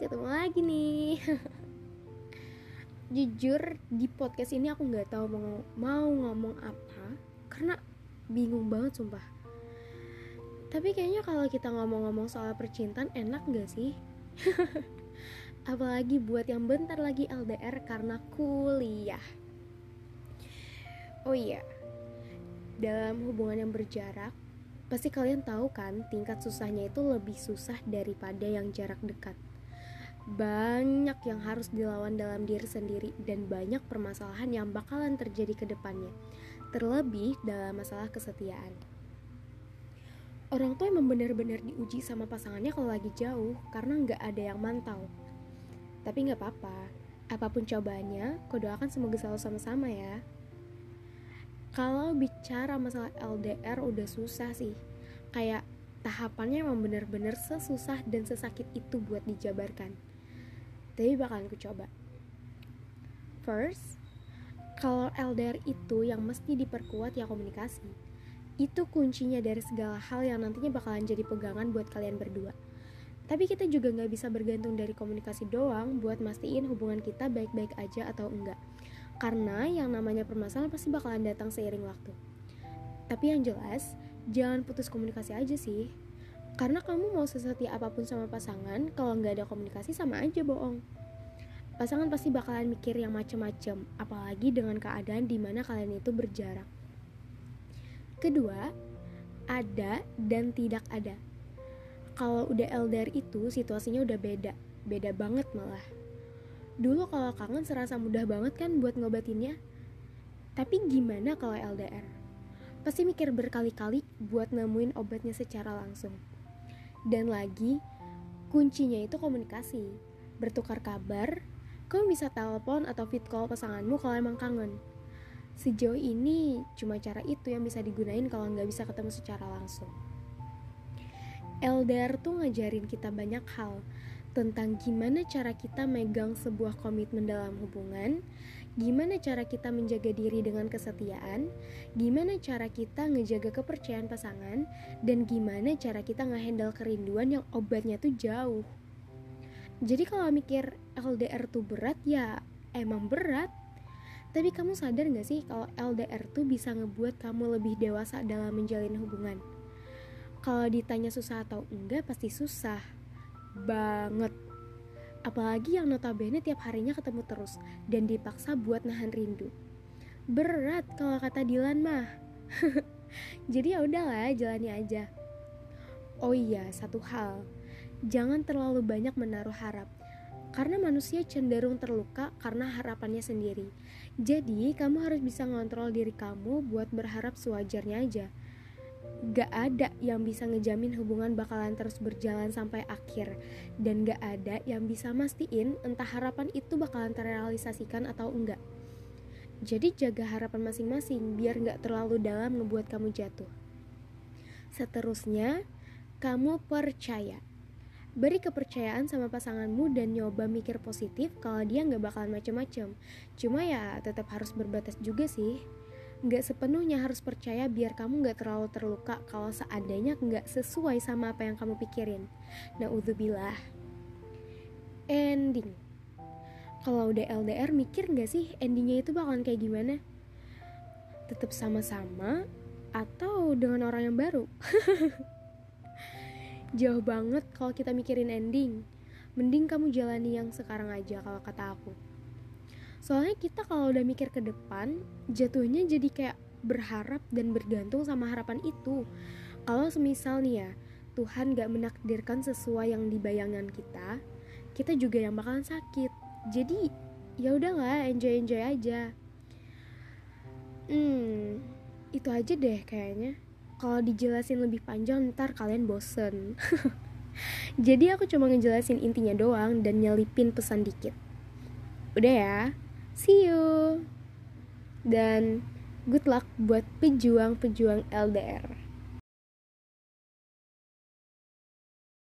ketemu lagi nih. Jujur di podcast ini aku nggak tahu mau mau ngomong apa karena bingung banget sumpah. Tapi kayaknya kalau kita ngomong-ngomong soal percintaan enak nggak sih? Apalagi buat yang bentar lagi LDR karena kuliah. Oh iya, dalam hubungan yang berjarak, Pasti kalian tahu kan, tingkat susahnya itu lebih susah daripada yang jarak dekat. Banyak yang harus dilawan dalam diri sendiri dan banyak permasalahan yang bakalan terjadi ke depannya. Terlebih dalam masalah kesetiaan. Orang tua emang benar-benar diuji sama pasangannya kalau lagi jauh karena nggak ada yang mantau. Tapi nggak apa-apa, apa pun cobaannya, kau doakan semoga selalu sama-sama ya kalau bicara masalah LDR udah susah sih kayak tahapannya emang bener-bener sesusah dan sesakit itu buat dijabarkan tapi bakalan ku coba first kalau LDR itu yang mesti diperkuat ya komunikasi itu kuncinya dari segala hal yang nantinya bakalan jadi pegangan buat kalian berdua tapi kita juga nggak bisa bergantung dari komunikasi doang buat mastiin hubungan kita baik-baik aja atau enggak karena yang namanya permasalahan pasti bakalan datang seiring waktu. Tapi yang jelas, jangan putus komunikasi aja sih. Karena kamu mau sesetia apa pun sama pasangan, kalau nggak ada komunikasi sama aja bohong. Pasangan pasti bakalan mikir yang macem-macem, apalagi dengan keadaan di mana kalian itu berjarak. Kedua, ada dan tidak ada. Kalau udah LDR itu situasinya udah beda, beda banget malah. Dulu kalau kangen serasa mudah banget kan buat ngobatinnya. Tapi gimana kalau LDR? Pasti mikir berkali-kali buat nemuin obatnya secara langsung. Dan lagi, kuncinya itu komunikasi. Bertukar kabar, kamu bisa telepon atau fit call pasanganmu kalau emang kangen. Sejauh ini, cuma cara itu yang bisa digunain kalau nggak bisa ketemu secara langsung. LDR tuh ngajarin kita banyak hal, tentang gimana cara kita megang sebuah komitmen dalam hubungan, gimana cara kita menjaga diri dengan kesetiaan, gimana cara kita ngejaga kepercayaan pasangan, dan gimana cara kita ngehandle kerinduan yang obatnya tuh jauh. Jadi kalau mikir LDR tuh berat ya emang berat. Tapi kamu sadar gak sih kalau LDR tuh bisa ngebuat kamu lebih dewasa dalam menjalin hubungan? Kalau ditanya susah atau enggak pasti susah banget. Apalagi yang notabene tiap harinya ketemu terus dan dipaksa buat nahan rindu. Berat kalau kata Dilan mah. Jadi ya udahlah jalani aja. Oh iya satu hal. Jangan terlalu banyak menaruh harap. Karena manusia cenderung terluka karena harapannya sendiri. Jadi, kamu harus bisa ngontrol diri kamu buat berharap sewajarnya aja gak ada yang bisa ngejamin hubungan bakalan terus berjalan sampai akhir dan gak ada yang bisa mastiin entah harapan itu bakalan terrealisasikan atau enggak jadi jaga harapan masing-masing biar gak terlalu dalam ngebuat kamu jatuh seterusnya kamu percaya Beri kepercayaan sama pasanganmu dan nyoba mikir positif kalau dia nggak bakalan macem-macem. Cuma ya tetap harus berbatas juga sih. Nggak sepenuhnya harus percaya biar kamu nggak terlalu terluka kalau seandainya nggak sesuai sama apa yang kamu pikirin. Nah, udzubillah. Ending. Kalau udah LDR mikir nggak sih endingnya itu bakalan kayak gimana? Tetap sama-sama atau dengan orang yang baru? Jauh banget kalau kita mikirin ending. Mending kamu jalani yang sekarang aja kalau kata aku soalnya kita kalau udah mikir ke depan jatuhnya jadi kayak berharap dan bergantung sama harapan itu. Kalau semisal nih ya Tuhan gak menakdirkan sesuai yang dibayangan kita kita juga yang bakalan sakit. Jadi ya udahlah enjoy enjoy aja. Hmm itu aja deh kayaknya. Kalau dijelasin lebih panjang ntar kalian bosen. Jadi aku cuma ngejelasin intinya doang dan nyelipin pesan dikit. Udah ya See you. Dan good luck buat pejuang-pejuang LDR.